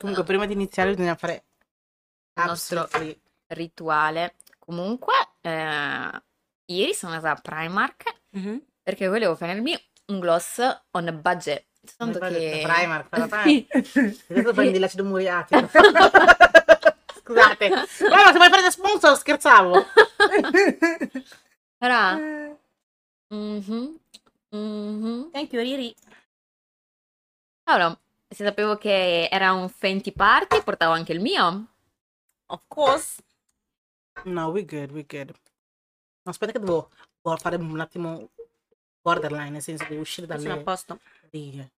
Comunque, prima di iniziare bisogna fare Il nostro- absolutely- rituale. Comunque, eh, ieri sono andata a Primark Mhm. perché volevo prendermi un gloss on a budget. Tanto che... detto, Primark. Adesso prendi l'acido muriatico. Scusate. Ma se vuoi prendere sponsor, scherzavo. Ora... Mhm, mhm. Thank you, Riri. Allora, se sapevo che era un Fenty Party, portavo anche il mio. Of course. No, we good, we good. Aspetta che devo, devo fare un attimo borderline, nel senso devo uscire Sono a dalle posto. righe.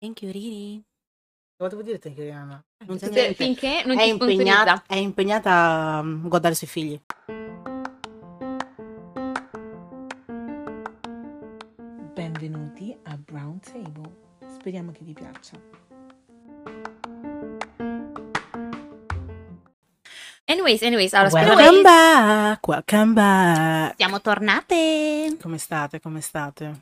Thank you, Riri. Cosa devo dire, te, Chiariana? Non ti sente? finché non È ti impegnata, è impegnata a guardare i suoi figli. Brown Table. Speriamo che vi piaccia. Anyways, anyways, allora spero Welcome che back, welcome back. Siamo tornate. Come state, come state?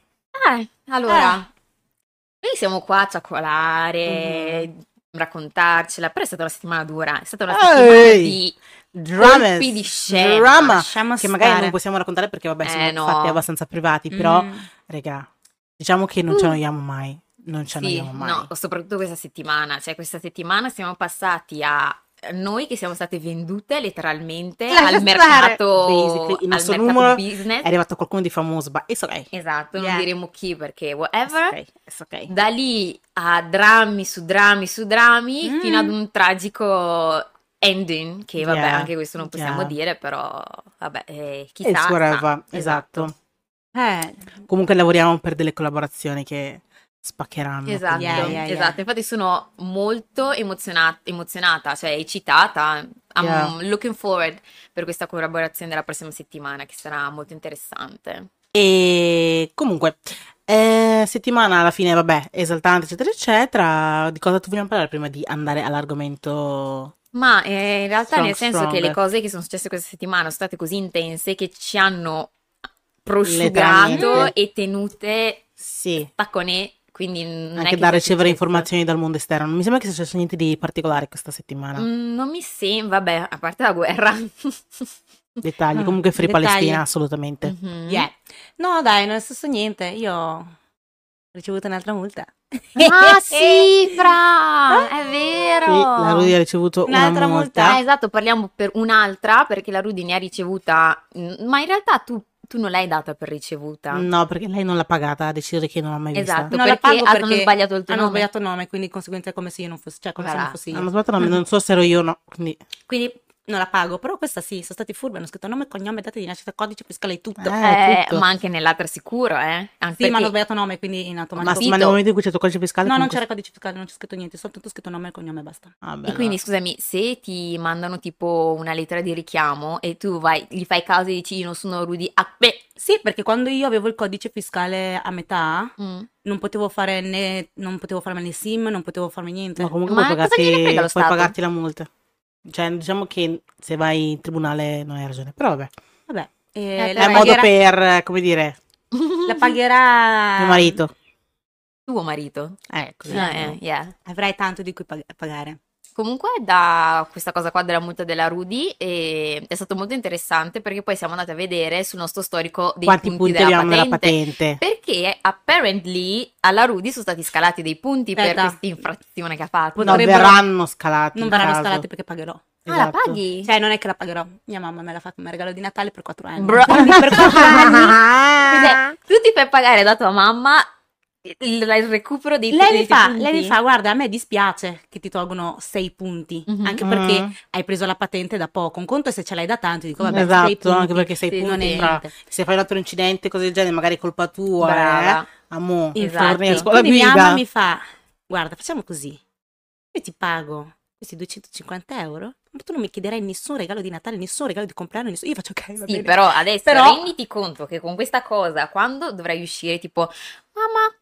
Eh, allora, noi siamo qua a cioccolare, raccontarcela, però è stata una settimana dura, è stata una settimana Ehi! di Dramas, colpi di scena. drama, che magari non possiamo raccontare perché vabbè sono Eh, no. fatti abbastanza privati, però Mm. raga, diciamo che non ci Uh. annoiamo mai, non ci Sì, annoiamo mai. no, soprattutto questa settimana, cioè questa settimana siamo passati a noi che siamo state vendute letteralmente Lascia al mercato, Basically, il nostro numero business. È arrivato qualcuno di famoso, ma it's ok. Esatto, non Yeah. diremo chi perché It's whatever. ok, it's ok. Da lì a drammi su drammi su drammi Mm. fino ad un tragico ending, che vabbè, Yeah, anche questo non possiamo yeah. dire, però vabbè, eh, chissà. It's whatever, sa. esatto. Eh, Comunque lavoriamo per delle collaborazioni che spaccheranno. Esatto, Yeah, yeah, yeah. esatto. Infatti sono molto emozionata, emozionata, cioè eccitata. I'm looking forward per questa collaborazione della prossima settimana che sarà molto interessante. E comunque, eh, settimana alla fine, vabbè, esaltante, eccetera, eccetera. Di cosa tu vogliamo parlare prima di andare all'argomento? Ma eh, in realtà Strong, nel senso che stronger. le cose che sono successe questa settimana sono state così intense che ci hanno prosciugato e tenute Sì, tacconè, quindi non è anche che da ricevere successo. informazioni dal mondo esterno. Non mi sembra che sia successo niente di particolare questa settimana. Mm, non mi sembra, vabbè, a parte la guerra. Dettagli, comunque Free dettagli. Palestina, assolutamente. Mhm. yeah. No, dai, non è successo niente. Io ho ricevuto un'altra multa. Ah sì, Fra, è vero. Sì, la Rudy ha ricevuto Un'altra una multa. multa. Eh, esatto, parliamo per un'altra perché la Rudy ne ha ricevuta, mm, ma in realtà tu, tu non l'hai data per ricevuta. No, perché lei non l'ha pagata, ha deciso che non l'ha mai vista. Esatto, Non la perché pago hanno sbagliato il tuo Hanno nome. sbagliato il nome, quindi di conseguenza è come se io non fossi, cioè come se non fossi io. Hanno sbagliato il nome, non so se ero io o no. Quindi, Quindi non la pago, però questa sì, sono stati furbi, hanno scritto nome, cognome, data di nascita, codice fiscale e tutto. Eh, Eh, tutto. ma anche nell'altra sicuro, eh? Anche sì, ma hanno perché- sbagliato nome, quindi in ma, automatico. Capito. ma nel momento in cui c'è il tuo codice fiscale... No, non comunque- c'era codice fiscale, non c'è scritto niente, soltanto scritto nome e cognome e basta. Ah, E quindi scusami, se ti mandano tipo una lettera di richiamo e tu vai, gli fai caso e dici io non sono Rudy, ah, beh, Sì, perché quando io avevo il codice fiscale a metà, mm. non potevo fare né, non potevo farmi né SIM, non potevo farmi niente. Ma comunque Ma puoi pagarti, gliene frega lo puoi Stato? pagarti la multa. Cioè, diciamo che se vai in tribunale non hai ragione. Però vabbè, Vabbè, Eh, è un modo per, come dire, la pagherà mio marito. tuo marito. Eh, così. Eh, eh, yeah. Avrai tanto di cui pag- pagare. Comunque da questa cosa qua della multa della Rudy eh, è stato molto interessante perché poi siamo andati a vedere sul nostro storico dei Quanti punti, punti della patente. patente? Perché apparently alla Rudy sono stati scalati dei punti per Aspetta. questa infrazione che ha fatto. No, Potrebbero- verranno scalati. Non verranno caso. scalati perché pagherò. Ah, la Esatto. paghi? Cioè, non è che la pagherò. Mia mamma me l'ha fatto come regalo di Natale per 4 anni. Bro, per 4 anni. Cos'è? tu ti fai pagare da tua mamma il, il recupero dei Lei dei mi, fa, punti? lei mi fa, guarda, a me dispiace che ti tolgono 6 punti, Mhm. anche perché Mm. hai preso la patente da poco. Un conto è se ce l'hai da tanto, dico, vabbè, sei Esatto, punti. anche perché sei Sì, punti. non è fra-. Se fai un altro incidente, cose del genere, magari è colpa tua. Brava. Eh? Amo, Esatto. a scuola Quindi mia guida. mamma mi fa, guarda, facciamo così. Io ti pago questi 250 euro, tu non mi chiederai nessun regalo di Natale, nessun regalo di compleanno, nessun... Io faccio ok, va Sì, bene. però adesso Però- renditi conto che con questa cosa, quando dovrai uscire, tipo, mamma,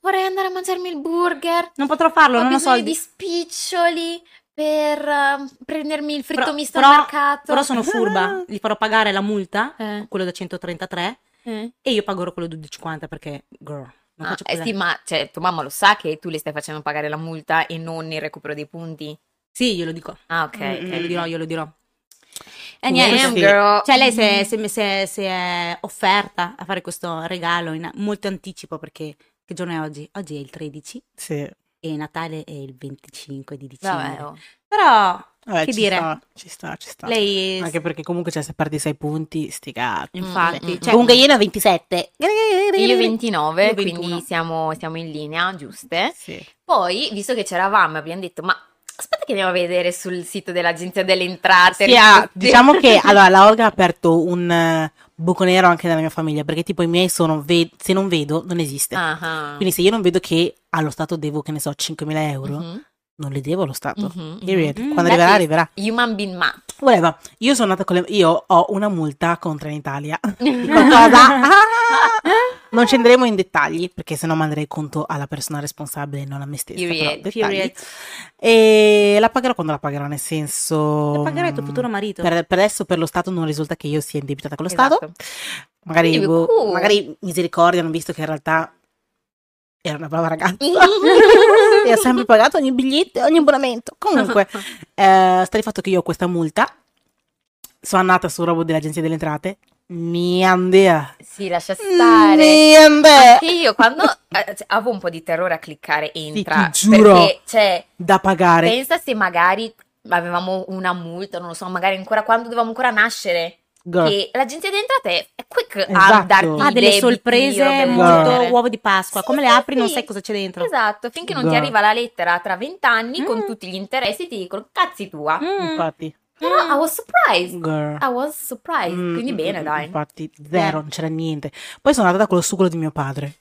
vorrei andare a mangiarmi il burger, Non potrò farlo, ho non ho bisogno soldi. di spiccioli per eh, prendermi il fritto Però- misto però- al mercato. Però sono furba, gli farò pagare la multa, Eh, quello da 133, eh. e io pagherò quello da 250 perché, girl, Non Ah, eh sì, ma cioè, tua mamma lo sa che tu le stai facendo pagare la multa e non il recupero dei punti? Sì, glielo dico. Ah, ok. Mm, ok. Glielo dirò, glielo dirò. E niente, girl. Cioè, lei si è, si è- si è- si è offerta a fare questo regalo in molto anticipo perché che giorno è oggi? Oggi è il 13 Sì. e Natale è il 25 di dicembre. Vabbè, oh. Però, Vabbè, che ci dire, sta, ci sta, ci sta. lei... Anche perché comunque cioè, se perdi 6 punti, sti cazzi. Infatti, Mm, mm, cioè, comunque io ne ho 27. Io 29, Io 21. quindi siamo, siamo in linea, giuste? Sì. Poi, visto che c'eravamo, abbiamo detto, ma aspetta che andiamo a vedere sul sito dell'Agenzia delle Entrate. Sì, ah, diciamo che allora la Olga ha aperto un eh, buco nero anche nella mia famiglia perché tipo i miei sono ve- se non vedo non esiste. Ah, ah. Quindi se io non vedo che allo Stato devo, che ne so, 5.000 euro, Mhm, non li devo allo Stato. mhm. Quando arriverà, arriverà. Human being math. Voleva, io sono nata con le... Io ho una multa contro in Italia. Qualcosa. Non scenderemo in dettagli, perché sennò manderei conto alla persona responsabile e non a me stessa. Period, period. E la pagherò quando la pagherò, nel senso... La pagherai tuo futuro marito. Per, per adesso per lo Stato non risulta che io sia indebitata con lo Esatto. Stato. Magari, boh, cool. magari misericordia, hanno visto che in realtà era una brava ragazza. e ha sempre pagato ogni biglietto ogni abbonamento. Comunque, eh, sta di fatto che io ho questa multa. Sono andata sul robo dell'Agenzia delle Entrate. Niandea. Sì, lascia stare. Niandea. Anche io quando eh, cioè, avevo un po' di terrore a cliccare entra, ti giuro. perché cioè Da pagare. pensa se magari avevamo una multa, non lo so, magari ancora quando dovevamo ancora nascere, Girl. che l'agenzia di entrate è quick a Esatto. darti Ha delle sorprese molto uovo di Pasqua. Sì, Come le sì, apri non sì. sai cosa c'è dentro. Esatto, finché non ti Girl. arriva la lettera tra vent'anni con Mm. tutti gli interessi ti dicono cazzi tua. Mm. Infatti. Però I was surprised. Girl. I was surprised. Mm, Quindi mm, bene, mm, dai. Infatti, zero, non c'era niente. Poi sono andata con lo succo di mio padre.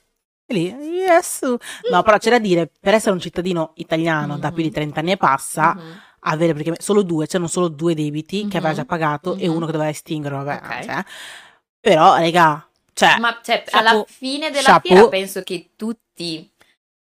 E lì, yes. No, però c'è da dire, per essere un cittadino italiano da più di Mhm. 30 anni e passa, Mhm. avere praticamente solo due, c'erano solo due debiti che aveva Mhm. già pagato e Mhm. uno che doveva estinguere, vabbè. Ok. cioè. Però, raga, cioè, Ma cioè, chapeau. alla fine della Chapeau. fiera penso che tutti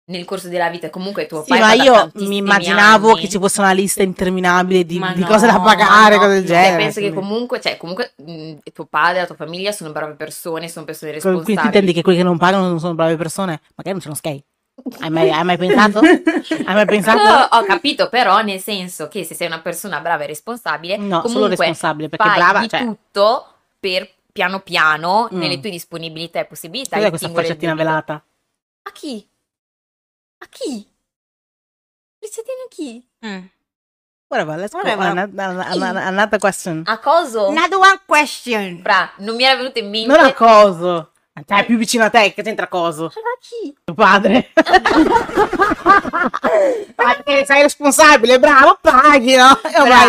nel corso della vita, comunque tuo sì, padre ma io mi immaginavo anni. che ci fosse una lista interminabile di, di no, cose da pagare, No, cose del cioè, genere. penso che quindi- comunque, cioè, comunque mh, tuo padre la tua famiglia sono brave persone, sono persone Quindi ti responsabili. intendi che quelli che non pagano non sono brave persone? Magari non sono skate. Hai mai, hai mai pensato? Hai mai pensato? Oh, ho capito, però nel senso che se sei una persona brava e responsabile, No, solo responsabile, perché fai brava, di cioè... tutto per piano piano, Mm. nelle tue disponibilità e possibilità, Cos'è questa faccettina velata? A chi? A chi? Ricettine a chi? Mm. Whatever, let's go. Whatever. Another, another- another question. A coso? Another one question. Fra, non mi era venuto in mente. Non a coso. Cioè, è più vicino a te, che c'entra coso? A chi? Tuo padre. Perché sei responsabile, bravo, paghi, no?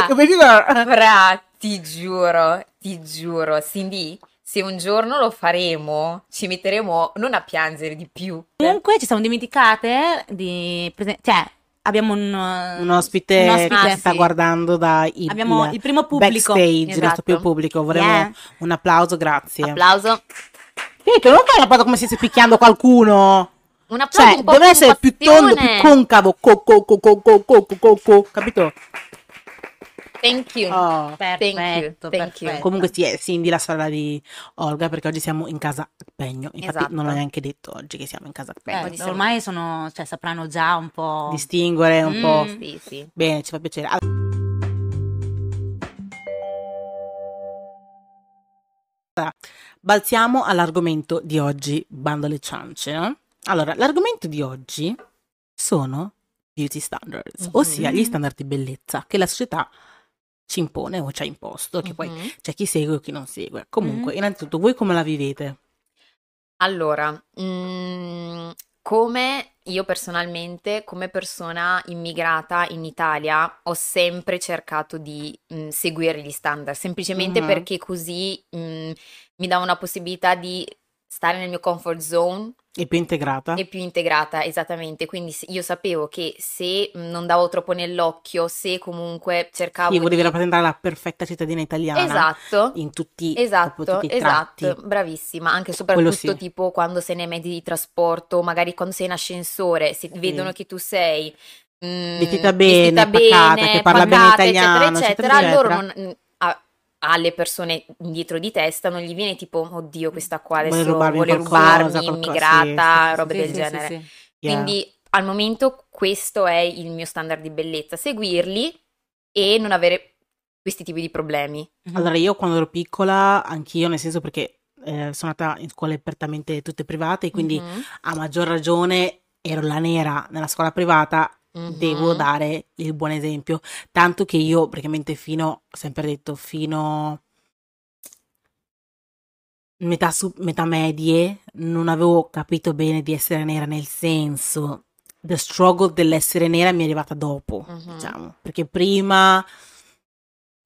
Baby girl. Fra, ti giuro, ti giuro, Cindy, se un giorno lo faremo, ci metteremo non a piangere di più. Comunque ci siamo dimenticate di presen- cioè abbiamo un, Un ospite, un ospite. che ci sta sì. guardando da il, abbiamo il primo pubblico. backstage, il Esatto. nostro più pubblico. Vorremmo Yeah. un applauso, grazie. Applauso. Sì, che non fai l'applauso come se stessi picchiando qualcuno. Un applauso Cioè, un po' deve essere più tondo, più concavo. Co, co, co, co, co, co, co, co, co. Capito? Thank you. Oh. Perfetto, thank you. perfetto. Comunque sì, è Cindy la sorella di Olga perché oggi siamo in casa Pegno. Infatti Esatto. non ho neanche detto oggi che siamo in casa Pegno. Eh, ormai sono, cioè, sapranno già un po'. Distinguere un Mm. po'. Sì, sì. Bene, ci fa piacere. Allora, balziamo all'argomento di oggi, bando alle ciance. no? Allora, l'argomento di oggi sono beauty standards, Mhm. ossia gli standard di bellezza che la società ci impone o ci ha imposto, che poi Mhm. c'è chi segue o chi non segue. Comunque, innanzitutto, voi come la vivete? Allora, mm, come io personalmente, come persona immigrata in Italia, ho sempre cercato di mm, seguire gli standard, semplicemente Mhm. perché così mm, mi dà una possibilità di stare nel mio comfort zone È più integrata? e più integrata, esattamente. Quindi io sapevo che se mm, non davo troppo nell'occhio, se comunque cercavo Sì, volevi di... rappresentare la perfetta cittadina italiana Esatto. in tutti, Esatto, tutti i esatto, tratti. bravissima, anche soprattutto sì. tipo quando sei nei mezzi di trasporto, magari quando sei in ascensore, se vedono che tu sei mm, Vestita bene, pacata, che parla bene pacata, italiano, eccetera, eccetera, eccetera, loro non- mm, ah, alle persone dietro di testa non gli viene tipo, oddio, questa qua Vuole adesso rubarmi vuole qualcosa, rubarmi, qualcosa, immigrata, sì, robe Sì, del sì, genere. sì. Yeah. Quindi al momento questo è il mio standard di bellezza, seguirli e non avere questi tipi di problemi. Allora, io quando ero piccola, anch'io, nel senso perché eh, sono andata in scuole prettamente tutte private, quindi Mhm, a maggior ragione ero la nera nella scuola privata, devo dare il buon esempio. Tanto che io praticamente fino, ho sempre detto, fino metà, su- metà medie non avevo capito bene di essere nera, nel senso, the struggle dell'essere nera mi è arrivata dopo, Mhm. diciamo, perché prima...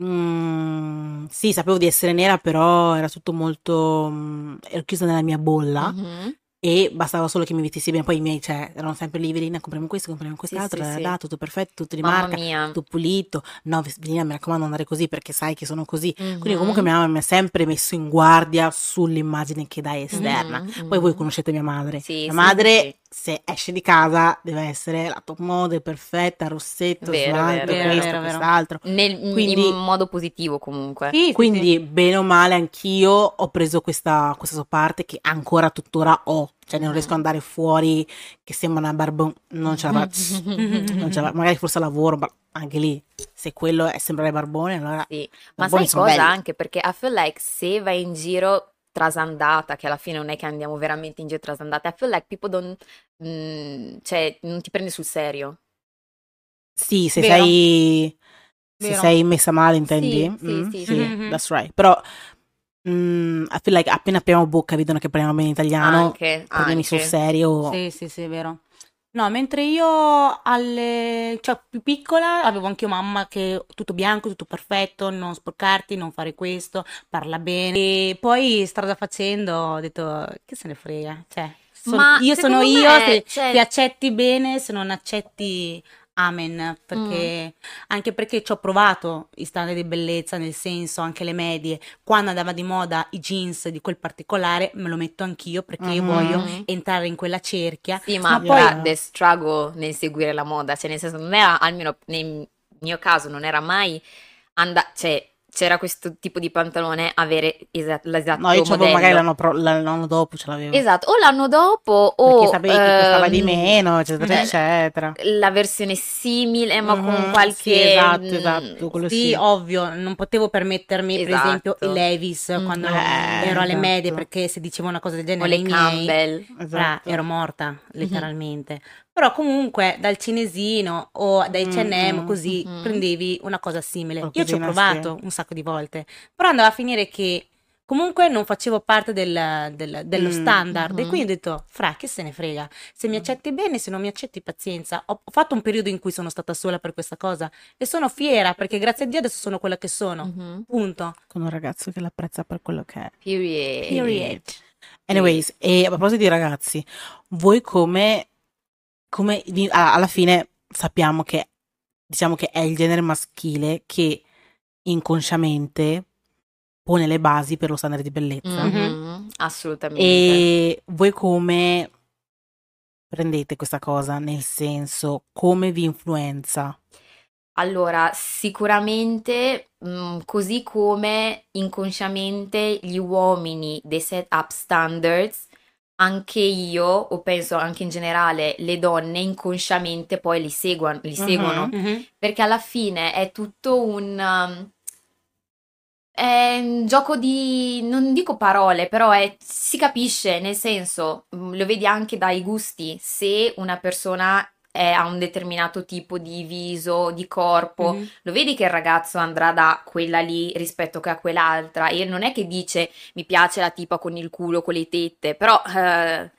mm, sì, sapevo di essere nera, però era tutto molto... mm, ero chiusa nella mia bolla Mhm. E bastava solo che mi vestissi bene. Poi i miei, cioè, erano sempre lì, Evelina, compriamo questo, compriamo quest'altro, sì, sì. da, tutto perfetto, tutto di Mamma marca, mia. tutto pulito. No, Evelina, mi raccomando, andare così perché sai che sono così. Quindi Mhm. comunque mia mamma mi ha sempre messo in guardia sull'immagine che dai esterna. Mhm, Poi voi mhm. conoscete mia madre. Sì, mia madre, se esce di casa, deve essere la top model perfetta, rossetto, Vero, smalto, vero, questo, vero, quest'altro. Nel- Quindi- in modo positivo comunque. Sì, Quindi, sì. bene o male, anch'io ho preso questa, questa sua parte che ancora tuttora ho. Cioè, non riesco ad andare fuori che sembra una barbon. Non ce la faccio. non ce la- magari forse lavoro, ma anche lì, se quello è sembrare barbone, allora. Sì, ma sai cosa belli. anche? Perché I feel like se vai in giro trasandata, che alla fine non è che andiamo veramente in giro trasandata, I feel like people don't, mm, cioè, non ti prende sul serio. Sì, se Vero. sei. Se Vero. sei messa male, intendi? Sì, sì, Mm, sì, sì. That's right. Però. Mm, I feel like appena apriamo bocca vedono che parliamo bene italiano, Anche, prendiami sul anche. serio. Sì, sì, sì, è vero. No, mentre io alle, cioè più piccola avevo anche io mamma che tutto bianco, tutto perfetto, non sporcarti, non fare questo, parla bene. E poi strada facendo ho detto che se ne frega, cioè son- Ma io sono secondo io, me, se, cioè- se accetti bene, se non accetti amen, perché anche perché ci ho provato i standard di bellezza, nel senso anche le medie, quando andava di moda i jeans di quel particolare, me lo metto anch'io perché io Mhm. voglio entrare in quella cerchia. Sì, ma Ma poi poi- the struggle nel seguire la moda, cioè nel senso non era, almeno nel mio caso, non era mai andare, cioè c'era questo tipo di pantalone avere esa- l'esatto No, io c'avevo modello. magari l'anno, pro- l'anno dopo ce l'avevo. Esatto, o l'anno dopo o Perché sapevi che costava di ehm, meno, eccetera, eh, eccetera. la versione simile ma con Mhm, qualche sì, esatto, mm, esatto, quello Sì, sì. ovvio, non potevo permettermi per Esatto. esempio i Levis quando Eh, ero alle esatto. medie perché se dicevo una cosa del o genere le i miei, Campbell. Esatto. ero morta letteralmente. Però comunque dal cinesino o dai H&M Mhm, così mhm. prendevi una cosa simile. Io ci ho provato un sacco di volte, però andava a finire che comunque non facevo parte del- del- dello Mm, standard e mhm. quindi ho detto, fra, che se ne frega, se mi accetti bene, se non mi accetti pazienza. Ho, ho fatto un periodo in cui sono stata sola per questa cosa e sono fiera perché grazie a Dio adesso sono quella che sono. Mhm. Punto. Con un ragazzo che l'apprezza per quello che è. Period. Period. Anyways, e a proposito di ragazzi, voi come, come alla fine sappiamo che diciamo che è il genere maschile che inconsciamente pone le basi per lo standard di bellezza. Mhm, Assolutamente. E voi come prendete questa cosa? Nel senso, come vi influenza? Allora, sicuramente, mh, così come inconsciamente gli uomini dei set up standards, anche io, o penso anche in generale le donne inconsciamente poi li seguono, li Mhm. seguono perché alla fine è tutto un, um, è un gioco di, non dico parole, però è- si capisce, nel senso, mm, lo vedi anche dai gusti, se una persona è- ha un determinato tipo di viso, di corpo, Mhm. lo vedi che il ragazzo andrà da quella lì rispetto che a quell'altra e non è che dice mi piace la tipa con il culo, con le tette, però eh,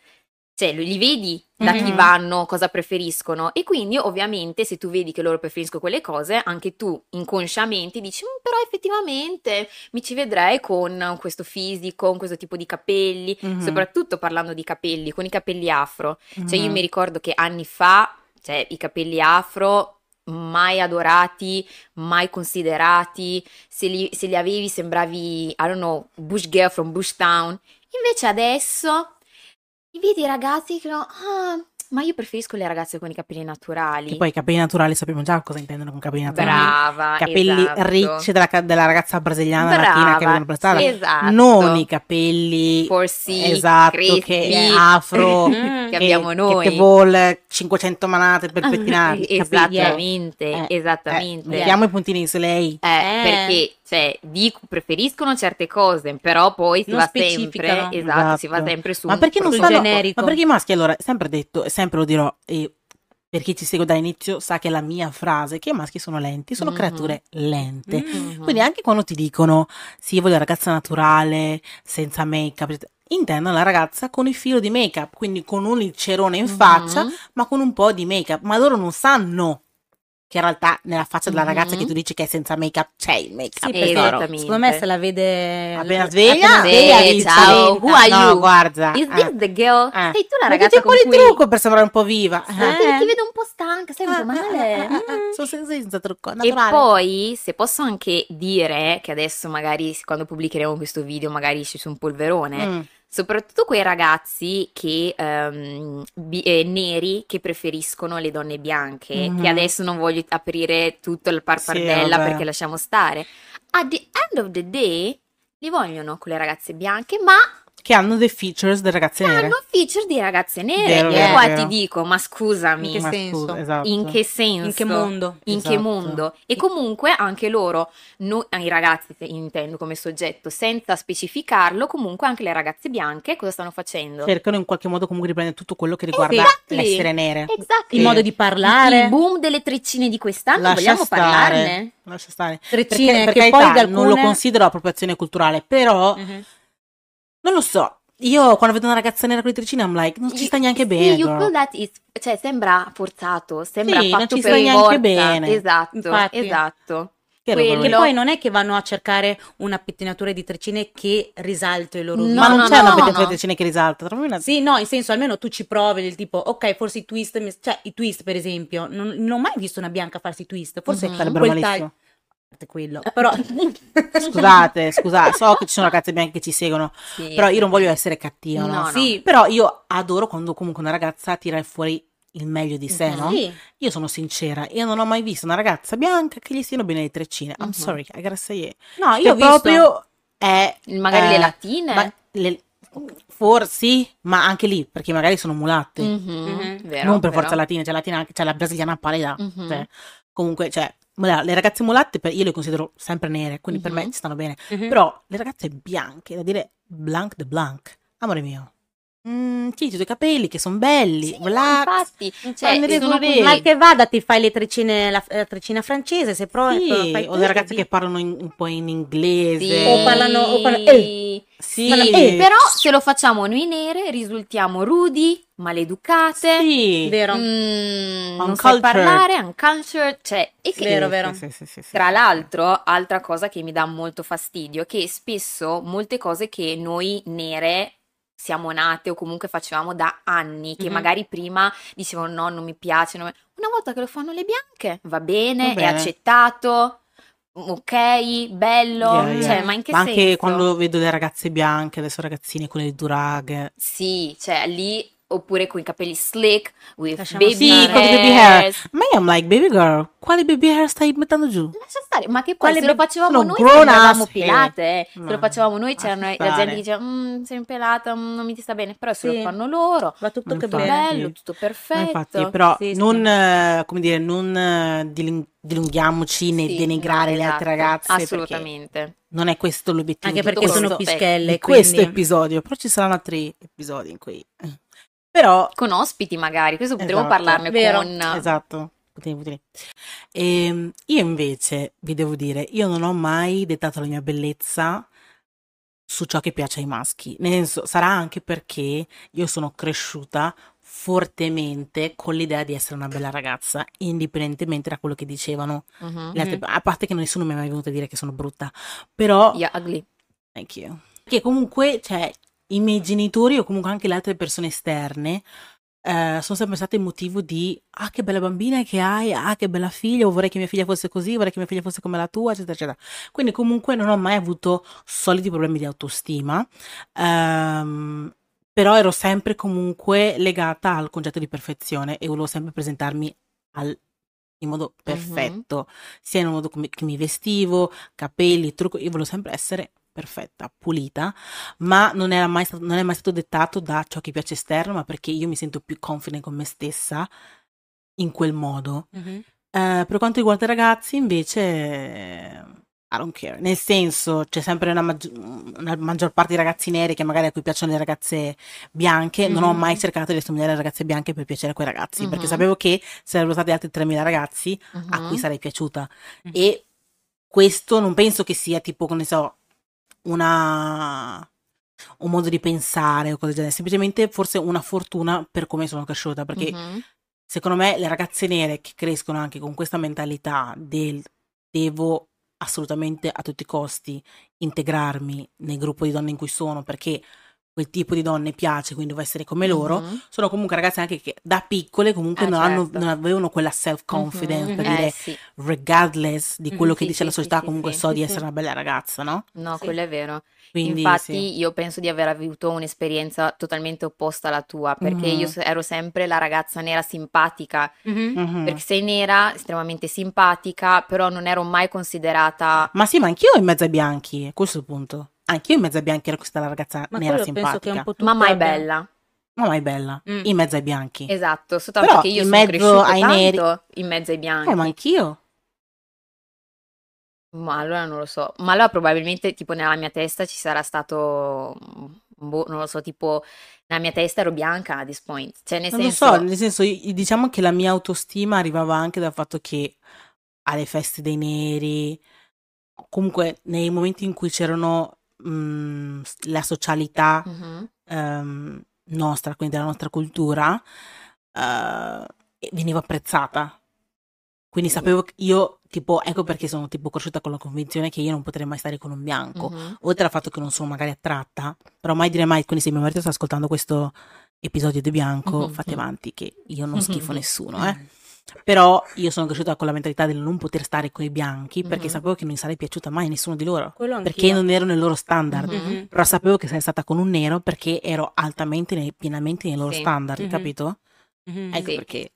cioè, li vedi da chi Mhm. vanno, cosa preferiscono e quindi ovviamente se tu vedi che loro preferiscono quelle cose, anche tu inconsciamente dici "Mm, però effettivamente mi ci vedrei con questo fisico, con questo tipo di capelli, Mhm. soprattutto parlando di capelli, con i capelli afro. Cioè io Mhm. mi ricordo che anni fa, cioè i capelli afro mai adorati, mai considerati, se li, se li avevi sembravi, I don't know, Bush Girl from Bush Town. Invece adesso vedi i ragazzi che no, ah, Ma io preferisco le ragazze con i capelli naturali. Che poi i capelli naturali sappiamo già cosa intendono con capelli naturali. Brava, capelli esatto. ricci della, della ragazza brasiliana Brava, latina che vedono per strada. esatto. Non i capelli Forsi, esatto crespi, che afro Mm. che abbiamo noi. che te vuole 500 manate per pettinarli. Eh, capito? Esattamente, Eh, esattamente. Eh, mettiamo i puntini su lei. Eh, Eh. perché cioè, dico, preferiscono certe cose, però poi si Non va sempre, specificano. esatto, si va Esatto. sempre su Ma un perché non stanno generico. Ma perché i maschi allora, sempre detto e sempre lo dirò e per chi ci segue dall'inizio sa che la mia frase che i maschi sono lenti, sono Mhm. creature lente. Mm. Quindi anche quando ti dicono sì, io voglio la ragazza naturale, senza make-up, intendono la ragazza con il filo di make-up, quindi con un cerone in faccia, Mhm. ma con un po' di make-up. Ma loro non sanno che in realtà nella faccia della ragazza Mhm. che tu dici che è senza make-up c'è il make-up. Sì, perché tesoro. Esattamente. secondo me se la vede Appena sveglia, appena sveglia, Sì, dice, ciao, who are no, you? guarda. Is eh. this the girl? Eh. Sei tu la ragazza un po' con di cui... trucco per sembrare un po' viva. Eh. Sì, ti vedo un po' stanca, sei un po' male. ah, ah, Sono senza, senza trucco, E naturale. poi, se posso anche dire, che adesso magari quando pubblicheremo questo video magari esce su un polverone, Mm. Soprattutto quei ragazzi che, ehm, bi- eh, neri che preferiscono le donne bianche, Mhm. che adesso non voglio aprire tutto il parpardella vabbè. perché lasciamo stare. At the end of the day, li vogliono con le ragazze bianche, ma Che hanno dei features delle ragazze nere. hanno feature di ragazze nere. Vero, e qua vero. ti dico, ma scusami, In che Ma senso? scusa, esatto. in che senso? in che mondo? In che Esatto. mondo? E comunque anche loro, no- i ragazzi intendo come soggetto, senza specificarlo, comunque anche le ragazze bianche cosa stanno facendo? Cercano in qualche modo comunque di prendere tutto quello che riguarda Exactly. l'essere nere. Esatto. Il modo di parlare, Il boom delle treccine di quest'anno, Lascia vogliamo stare. parlarne? Lascia stare. treccine Perché, per che poi da non lo alcune... considero appropriazione culturale, però Mhm. Non lo so. Io quando vedo una ragazza nera con le treccine, I'm like, non ci sta neanche Sì, bene. you feel that is- cioè sembra forzato, sembra Sì, non fatto ci per sta neanche forza. bene. Esatto, Infatti. esatto. Quello- Che poi non è che vanno a cercare una pettinatura di treccine che risalta i loro No. Ma non no, c'è una no, pettinatura no. di treccine che risalta. una- Sì, no, in senso almeno tu ci provi del tipo, ok, forse i twist, cioè i twist per esempio, non, non ho mai visto una bianca farsi i twist, forse Mhm. Sarebbero quel malissimo. taglio, quello, però Scusate, scusate, so che ci sono ragazze bianche che ci seguono, Sì. però io non voglio essere cattiva, no? No, no. sì, Però io adoro quando comunque una ragazza tira fuori il meglio di sé, Mhm. no? sì, Io sono sincera, io non ho mai visto una ragazza bianca che gli stiano bene le treccine. I'm Mhm. sorry, I gotta say it. no, io ho visto proprio è... Magari eh, le latine. ma le- forse ma anche lì, perché magari sono mulatte. Mhm, Mhm. vero, non per vero. forza latine, c'è latina anche, c'è la brasiliana pallida. Mhm. cioè, comunque, cioè, le ragazze mulatte per- io le considero sempre nere, quindi per me Mhm. ci stanno bene. Mhm. Però le ragazze bianche, da dire blanc de blanc, amore mio. Mm, sì, i tuoi capelli che sono belli, Sì, relax. infatti, cioè, ne sono vedere. mal che vada ti fai le treccine, la, la treccina francese, se provi, Sì, fai o le ragazze che parlano in- un po' in inglese. Sì. O parlano- o parlano- eh. Sì, Sì, però se lo facciamo noi nere risultiamo rudi, maleducate, sì. vero, mm, non sai Uncultured. parlare, uncultured, cioè, e che Vero, vero. Sì, sì, sì, sì, Tra sì. l'altro, altra cosa che mi dà molto fastidio è che spesso molte cose che noi nere siamo nate o comunque facevamo da anni, che Mhm. magari prima dicevano no, non mi piace, non mi-". una volta che lo fanno le bianche va bene, Va è accettato, ok, bello, Yeah, yeah. cioè, ma in che Ma anche senso? quando vedo le ragazze bianche, adesso ragazzine con le drag. Sì, cioè lì, oppure con i capelli slick, with Lasciamo baby Sì, stare. con i baby hair. Ma io I'm like, baby girl, quali baby hair stai mettendo giù? Lascia stare, ma che poi Quale se lo be- facevamo sono noi hair. pelate, eh. Se Ma lo facevamo noi c'erano la stare. gente che diceva "Mm, sei pelata, mm, non mi ti sta bene", però se Sì. lo fanno loro, va tutto che bello, tutto Ma perfetto. infatti, però Sì, sì. non, eh, come dire, non eh, dilung- dilunghiamoci Sì, denigrare no, le altre esatto, ragazze. Assolutamente. Non è questo l'obiettivo Anche perché questo, sono pischelle, di questo episodio. Però ci saranno altri episodi in cui... Però... Con ospiti magari, questo potremmo Esatto. parlarne Vero. con Esatto. Putini, putini. Ehm, io invece vi devo dire, io non ho mai dettato la mia bellezza su ciò che piace ai maschi. Nel senso, sarà anche perché io sono cresciuta fortemente con l'idea di essere una bella ragazza, indipendentemente da quello che dicevano le altre- Mhm. A parte che nessuno mi è mai venuto a dire che sono brutta, però Yeah, ugly. Thank you. Che comunque, cioè, i miei genitori o comunque anche le altre persone esterne eh, sono sempre state motivo di ah che bella bambina che hai, ah che bella figlia, o vorrei che mia figlia fosse così, vorrei che mia figlia fosse come la tua, eccetera, eccetera. Quindi comunque non ho mai avuto soliti problemi di autostima. Ehm, però ero sempre comunque legata al concetto di perfezione e volevo sempre presentarmi al- in modo perfetto, sia nel modo come che mi vestivo, capelli, trucco, io volevo sempre essere perfetta, pulita, ma non, era mai stato, non è mai stato dettato da ciò che piace esterno, ma perché io mi sento più confident con me stessa in quel modo. Mhm. Eh, per quanto riguarda i ragazzi, invece, I don't care. Nel senso, c'è sempre una, maggi- una maggior parte di ragazzi neri che magari a cui piacciono le ragazze bianche. Non ho Mhm. mai cercato di assomigliare alle ragazze bianche per piacere a quei ragazzi, perché Mhm. sapevo che sarebbero stati altri 3.000 ragazzi a Mhm. cui sarei piaciuta. Mhm. E questo non penso che sia tipo, come ne so, una un modo di pensare o cose del genere, semplicemente forse una fortuna per come sono cresciuta, perché Mhm. secondo me le ragazze nere che crescono anche con questa mentalità del devo assolutamente a tutti i costi integrarmi nel gruppo di donne in cui sono perché quel tipo di donne piace, quindi devo essere come loro, Mhm. sono comunque ragazze anche che da piccole comunque Eh, non, hanno- certo. non avevano quella self-confidence Mhm. per Eh, dire sì. regardless di quello Mhm, che sì, dice la sì, società, sì, comunque so di essere una bella ragazza, no? No, quello è vero. Quindi Infatti, io penso di aver avuto un'esperienza totalmente opposta alla tua, perché io Mhm. s- ero sempre la ragazza nera simpatica, Mhm. Mhm. perché sei nera, estremamente simpatica, però non ero mai considerata Ma sì, ma anch'io in mezzo ai bianchi, è questo punto. Anch'io in mezzo ai bianchi ero questa la ragazza Ma nera simpatica. ma mai bella. Ma mai bella, Mm. in mezzo ai bianchi. Esatto, soltanto Però che io in sono mezzo cresciuta ai tanto neri- in mezzo ai bianchi. Eh, ma anch'io. Ma allora non lo so. Ma allora probabilmente tipo nella mia testa ci sarà stato, boh, non lo so, tipo nella mia testa ero bianca a this point. Cioè nel Non senso, lo so, nel senso, diciamo che la mia autostima arrivava anche dal fatto che alle feste dei neri, comunque nei momenti in cui c'erano mh, la socialità Mhm. ehm, nostra, quindi della nostra cultura, eh, venivo apprezzata. Quindi sapevo che io, tipo, ecco perché sono tipo cresciuta con la convinzione che io non potrei mai stare con un bianco. Mhm. Oltre al fatto che non sono magari attratta, però mai dire mai, quindi se mio marito sta ascoltando questo episodio di bianco, Mhm. fate avanti che io non schifo nessuno, Mm. eh. Però io sono cresciuta con la mentalità del non poter stare con i bianchi perché Mhm. sapevo che non sarei piaciuta mai a nessuno di loro. Perché non ero nel loro standard. Mhm. Mhm. Però sapevo che sarei stata con un nero perché ero altamente, nei- pienamente nei loro Sì. standard, Mhm. capito? Mhm. Ecco Sì. perché.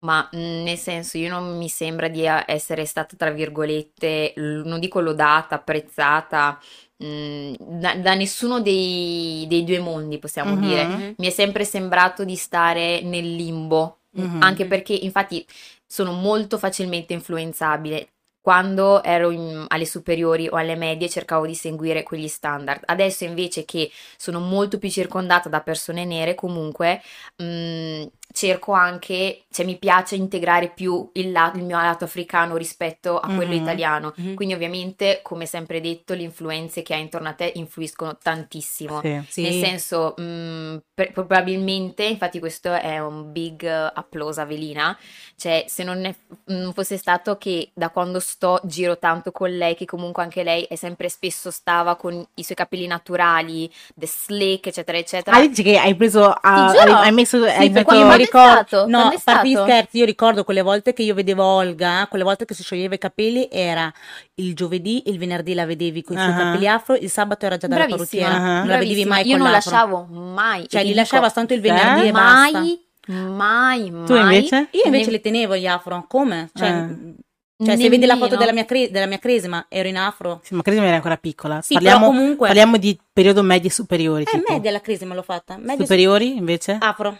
Ma mh, nel senso, io non mi sembra di a- essere stata, tra virgolette, non dico lodata, apprezzata, mh, da, da nessuno dei, dei due mondi, possiamo Mhm. dire. Mhm. Mi è sempre sembrato di stare nel limbo, Mhm. anche perché infatti sono molto facilmente influenzabile. Quando ero in- alle superiori o alle medie cercavo di seguire quegli standard. Adesso invece che sono molto più circondata da persone nere, comunque mh, cerco anche, cioè mi piace integrare più il, la- il mio lato africano rispetto a quello Mhm. italiano. Mhm. Quindi ovviamente, come sempre detto, le influenze che hai intorno a te influiscono tantissimo. Sì. Sì. Nel senso, mh, per- probabilmente, infatti questo è un big applauso a Velina, cioè se non, ne- non fosse stato che da quando sto giro tanto con lei, che comunque anche lei è sempre spesso stava con i suoi capelli naturali, the slick, eccetera, eccetera. Ah, dici che hai preso. giuro. hai, hai messo. hai Sì, fatto- io ricordo, no, a parte gli scherzi, io ricordo quelle volte che io vedevo Olga, quelle volte che si scioglieva i capelli, era il giovedì, il venerdì la vedevi con i suoi Ah. capelli afro, il sabato era già dalla parrucchiera, Ah. non la vedevi mai Io con non l'afro. lasciavo mai. Cioè li lasciava soltanto il venerdì Eh? e basta. mai, mai, mai. Tu invece? Io invece Ne- le tenevo gli afro, come? Cioè, Eh. cioè, se vedi la foto nemmeno. della mia, cre- della mia cresima, ero in afro. Sì, ma Cresima era ancora piccola. Sì, parliamo, però comunque... parliamo di periodo medie superiori. Eh, tipo. media la cresima l'ho fatta. Media Superiori invece? afro.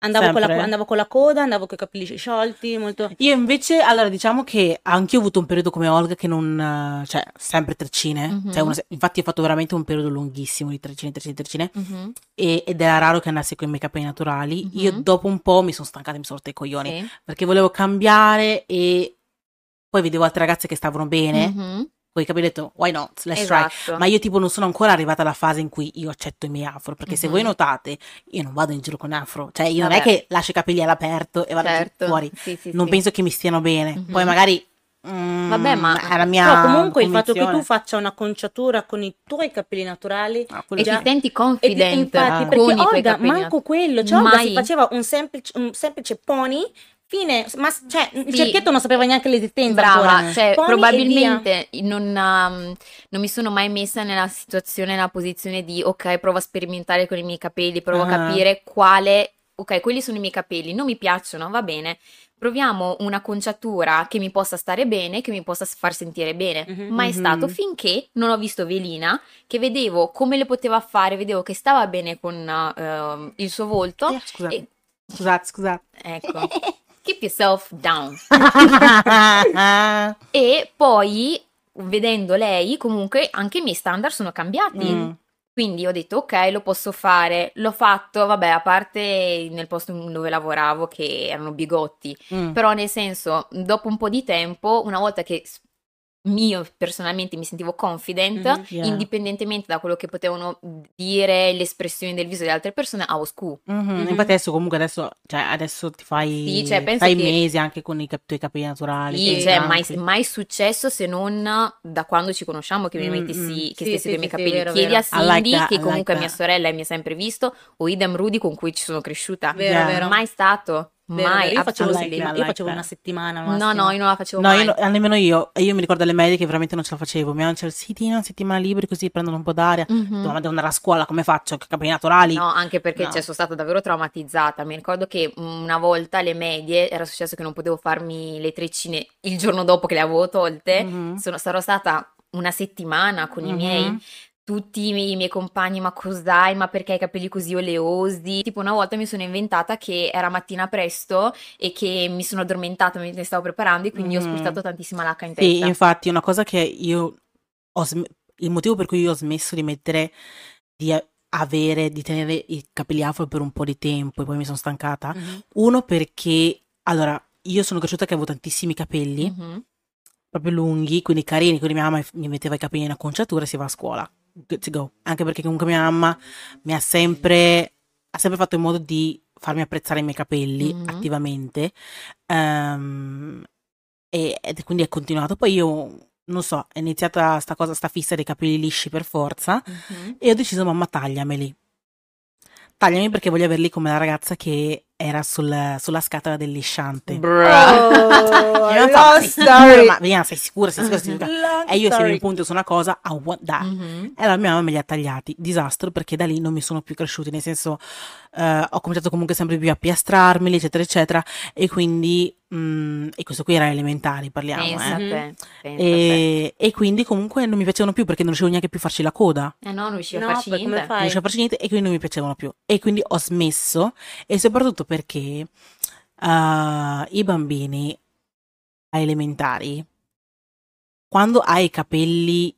Andavo con, la, andavo con la coda, andavo con i capelli sciolti, molto... Io invece, allora diciamo che anch'io ho avuto un periodo come Olga che non, cioè, sempre treccine. Mhm. Cioè, una- infatti ho fatto veramente un periodo lunghissimo di treccine, treccine, treccine. Mhm, E- ed era raro che andassi con i miei capelli naturali. Io Mhm. dopo un po' mi sono stancata e mi sono rotta i coglioni. sì. Perché volevo cambiare e poi vedevo altre ragazze che stavano bene. Mhm, Con i capelli ho detto, why not? Let's try. Esatto. Ma io tipo non sono ancora arrivata alla fase in cui io accetto i miei afro, perché se Mhm. voi notate, io non vado in giro con afro, cioè io non è Vabbè. che lascio i capelli all'aperto e vado Certo. fuori, Sì, sì, non sì. penso che mi stiano bene, Mhm. poi magari mm, Vabbè, ma- è la mia Però comunque il fatto che tu faccia una conciatura con i tuoi capelli naturali Ah, E sì. ti senti e, confident e infatti Ah. perché con i tuoi Olga capelli manco quello cioè Olga Mai. si faceva un semplice, un semplice pony Fine, ma cioè, il Sì. cerchietto non sapeva neanche l'esistenza Brava, ancora. cioè Pony probabilmente non, um, non mi sono mai messa nella situazione, nella posizione di ok, provo a sperimentare con i miei capelli, provo Ah. a capire quale, ok, quelli sono i miei capelli, non mi piacciono, va bene, proviamo un'acconciatura che mi possa stare bene, che mi possa far sentire bene. Mhm. Ma è stato Mhm. finché non ho visto Velina, che vedevo come le poteva fare, vedevo che stava bene con uh, il suo volto. Eh, Scusate, E- scusate, scusate. ecco, keep yourself down. E poi, vedendo lei, comunque anche i miei standard sono cambiati. Mm. Quindi ho detto, ok, lo posso fare. L'ho fatto, vabbè, a parte nel posto dove lavoravo che erano bigotti. Mm. Però nel senso, dopo un po' di tempo, una volta che s- io personalmente mi sentivo confident, Mhm, yeah. indipendentemente da quello che potevano dire, le espressioni del viso delle altre persone, I was cool. Mhm, Mhm. Infatti adesso comunque adesso, cioè, adesso ti fai Sì, cioè, penso sei che- mesi anche con i cap- tuoi capelli naturali. Sì, cioè, mai, mai successo se non da quando ci conosciamo che mi Mm, mettessi, mm. che Sì, stessi sì, con i miei sì, sì, capelli. vero, Chiedi vero. a I like Cindy, that, che like comunque è mia sorella e mi ha sempre visto, o idem Rudy con cui ci sono cresciuta. Vero, Yeah. vero. Mai stato, Vero, mai. Io facevo, like that. io like facevo that. una settimana al No, massimo. no, io non la facevo No, mai. io, no- nemmeno io. E io mi ricordo alle medie che veramente non ce la facevo. Mi hanno detto, sì, ti una settimana liberi così prendono un po' d'aria. Mhm. Ma devo andare a scuola, come faccio? Capelli naturali? No, anche perché No. cioè, sono stata davvero traumatizzata. Mi ricordo che una volta alle medie era successo che non potevo farmi le treccine il giorno dopo che le avevo tolte. Mhm. Sono, sarò stata una settimana con i Mhm. miei, tutti i miei, i miei compagni, ma cos'hai? Ma perché hai i capelli così oleosi? Tipo una volta mi sono inventata che era mattina presto e che mi sono addormentata mentre stavo preparando e quindi ho Mhm. spruzzato tantissima lacca in Sì, testa. infatti, una cosa che io ho sm- il motivo per cui io ho smesso di mettere, di avere, di tenere i capelli afro per un po' di tempo e poi mi sono stancata. Mhm. Uno perché, allora, io sono cresciuta che avevo tantissimi capelli, Mhm. proprio lunghi, quindi carini, quindi mia mamma mi metteva i capelli in acconciatura e si va a scuola. Good to go. Anche perché comunque mia mamma mi ha sempre, ha sempre fatto in modo di farmi apprezzare i miei capelli Mhm. attivamente. Ehm, e, ed quindi è continuato. Poi io, non so, è iniziata sta cosa, sta fissa dei capelli lisci per forza Mhm. e ho deciso, mamma, tagliameli. Tagliami perché voglio averli come la ragazza che era sul- sulla scatola del lisciante. Bruh. E io non so, sei sicura, ma veniamo, sei sicura, sei sicura, sei sicura. E io se mi punto su una cosa, I want that. Mhm. E allora mia mamma me li ha tagliati. Disastro perché da lì non mi sono più cresciuti, nel senso eh, ho cominciato comunque sempre più a piastrarmeli, eccetera, eccetera. E quindi, mm, e questo qui era elementari, parliamo, Pensa a eh. te, pensa a te. E, e quindi comunque non mi piacevano più perché non riuscivo neanche più a farci la coda. Eh no, non riuscivo No, a farci poi come niente. fai? Non riuscivo a farci niente e quindi non mi piacevano più. E quindi ho smesso e soprattutto perché eh, i bambini a elementari, quando hai i capelli,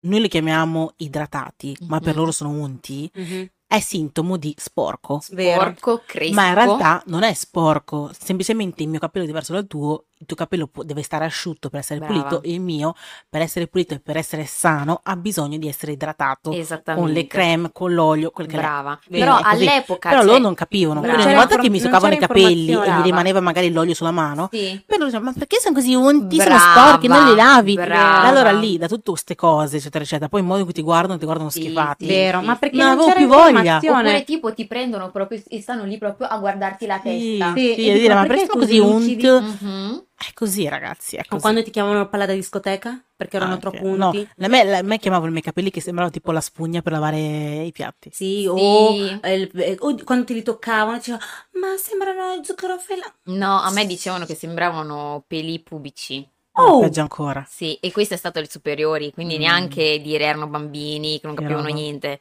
noi li chiamiamo idratati, ma per Mhm. loro sono unti, Mhm. È sintomo di sporco. Vero. Porco crespo. Ma in realtà non è sporco, semplicemente il mio capello è diverso dal tuo, il tuo capello può- deve stare asciutto per essere Brava. pulito, il mio per essere pulito e per essere sano ha bisogno di essere idratato Esattamente. con le creme, con l'olio, quel che. Brava. Però è così. all'epoca Però cioè- loro non capivano. Brava. Quindi ogni volta che mi toccavano i capelli e gli rimaneva magari l'olio sulla mano, Sì. per loro dicevano, ma perché sono così unti? Sono Brava, sporchi, non li lavi. brava. E allora lì, da tutte queste cose, eccetera, eccetera, poi il modo in cui ti guardano, ti guardano Sì, schifati. sì. Vero, ma perché Non non, avevo c'era più voglia. Oppure tipo ti prendono proprio e stanno lì proprio a guardarti la Sì, testa. sì, Sì, e e dire, dico, ma perché sono così unti? lucidi? È così, ragazzi, è O così. quando ti chiamavano palla da discoteca? Perché erano Anche. troppo No, unti? a me, a me chiamavano i miei capelli che sembravano tipo la spugna per lavare i piatti. Sì, o, Sì. eh, il- eh, o quando ti li toccavano diceva ma sembrano zucchero fela. No, a me dicevano che sembravano peli pubici. Oh! Peggio ancora. Sì, e questo è stato alle superiori, quindi Mm. neanche dire erano bambini che non capivano roba. niente.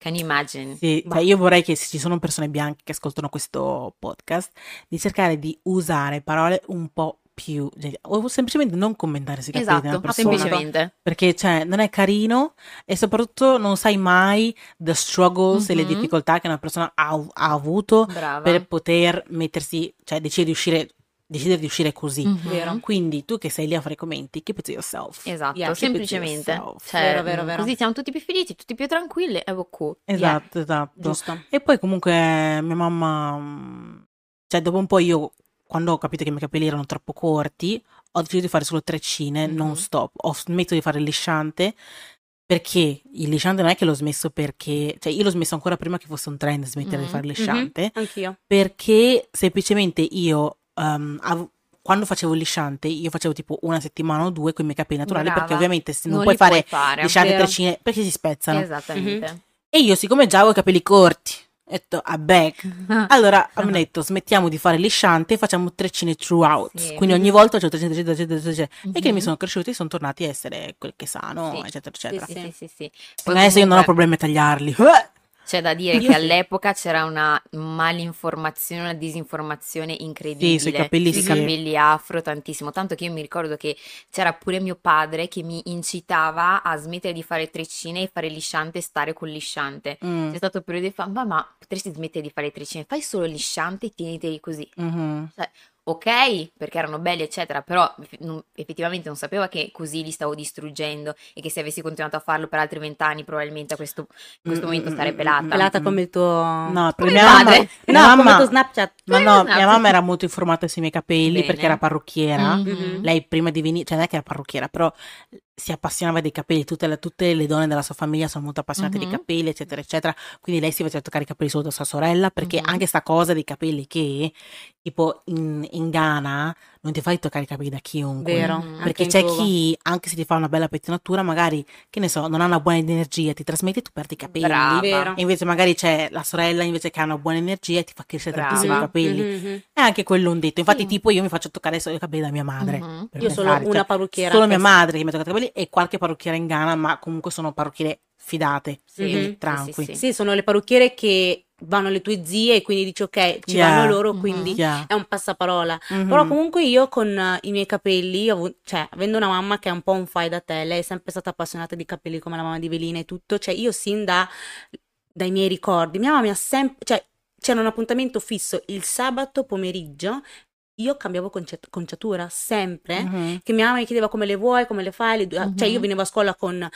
Can you imagine? Sì, cioè io vorrei che se ci sono persone bianche che ascoltano questo podcast, di cercare di usare parole un po' più o semplicemente non commentare sui capelli Esatto, persona semplicemente. perché cioè non è carino e soprattutto non sai mai the struggles e le Mhm. difficoltà che una persona ha, ha avuto Brava. per poter mettersi, cioè decidere di uscire decidere di uscire così. Mhm. Vero. Quindi tu che sei lì a fare i commenti, keep it to yourself. Esatto, Yeah, semplicemente. yourself. Cioè, Vero, vero, vero. Così siamo tutti più felici, tutti più tranquilli e cool. Esatto, esatto. Giusto. E poi comunque mia mamma, mm, cioè dopo un po' io, quando ho capito che i miei capelli erano troppo corti, ho deciso di fare solo treccine, Mhm. non stop. Ho smesso di fare il lisciante perché il lisciante non è che l'ho smesso perché, cioè io l'ho smesso ancora prima che fosse un trend smettere Mhm, di fare il Mhm, lisciante, Anch'io. perché semplicemente io ehm, av- quando facevo il lisciante, io facevo tipo una settimana o due con i miei capelli naturali, Brava. perché ovviamente se non, Non puoi li puoi fare fare, lisciante vero. treccine, perché si spezzano. Esattamente. E io, siccome già avevo i capelli corti, ho detto, a back. Allora abbiamo detto, smettiamo di fare lisciante e facciamo treccine throughout. Sì. Quindi ogni volta facevo treccine, treccine, treccine, treccine, treccine. E che Mhm. mi sono cresciuti e sono tornati a essere quel che sano, Sì. eccetera, eccetera. Sì, sì, sì, sì. Perché Poi adesso io non ho comunque problemi a tagliarli. C'è da dire Io che sì. all'epoca c'era una malinformazione, una disinformazione incredibile Sì, sui capelli sui sì. capelli afro, tantissimo. Tanto che io mi ricordo che c'era pure mio padre che mi incitava a smettere di fare treccine e fare lisciante e stare col lisciante. Mm, C'è stato un periodo di fa, ma, ma potresti smettere di fare treccine, fai solo lisciante e tieniteli così. mhm. Ok, perché erano belli, eccetera, però non- effettivamente non sapeva che così li stavo distruggendo e che se avessi continuato a farlo per altri vent'anni, probabilmente a questo, in questo Mm, momento mm, starei mm, pelata. mm, Pelata come il tuo... No, Come mia mamma, No, come mamma- il tuo Snapchat. ma Come no, Snapchat. mia mamma era molto informata sui miei capelli Bene. perché era parrucchiera. Mhm. Lei prima di venire, cioè non è che era parrucchiera, però si appassionava dei capelli, tutte le, tutte le donne della sua famiglia sono molto appassionate Mhm. dei capelli, eccetera, eccetera. Quindi lei si faceva toccare i capelli solo da sua sorella, perché Mhm. anche sta cosa dei capelli che, tipo in, in Ghana, non ti fai toccare i capelli da chiunque. Vero. Anche Perché c'è chi, anche se ti fa una bella pettinatura, magari, che ne so, non ha una buona energia, ti trasmette e tu perdi i capelli. Brava. Vero. E invece magari c'è la sorella invece che ha una buona energia e ti fa crescere Brava. tantissimo i capelli. Mhm, mhm. È anche quello un detto. Infatti, Sì. tipo, io mi faccio toccare solo i capelli da mia madre. Mhm. per Io pensare, una cioè, parrucchiera. Solo mia madre che mi ha toccato i capelli e qualche parrucchiera in Ghana, ma comunque sono parrucchiere fidate. Sì, quindi Mhm. sì, sì, sì. Sono le parrucchiere che vanno alle tue zie e quindi dici ok, ci Yeah. vanno loro, Mhm. quindi Yeah. è un passaparola. Mhm. Però comunque io con eh, i miei capelli, avu- cioè avendo una mamma che è un po' un fai da te, lei è sempre stata appassionata di capelli come la mamma di Velina e tutto, cioè io sin da, dai miei ricordi, mia mamma mi ha sempre, cioè c'era un appuntamento fisso il sabato pomeriggio, io cambiavo conce- conciatura sempre, Mhm. che mia mamma mi chiedeva come le vuoi, come le fai, le due- cioè io venivo a scuola con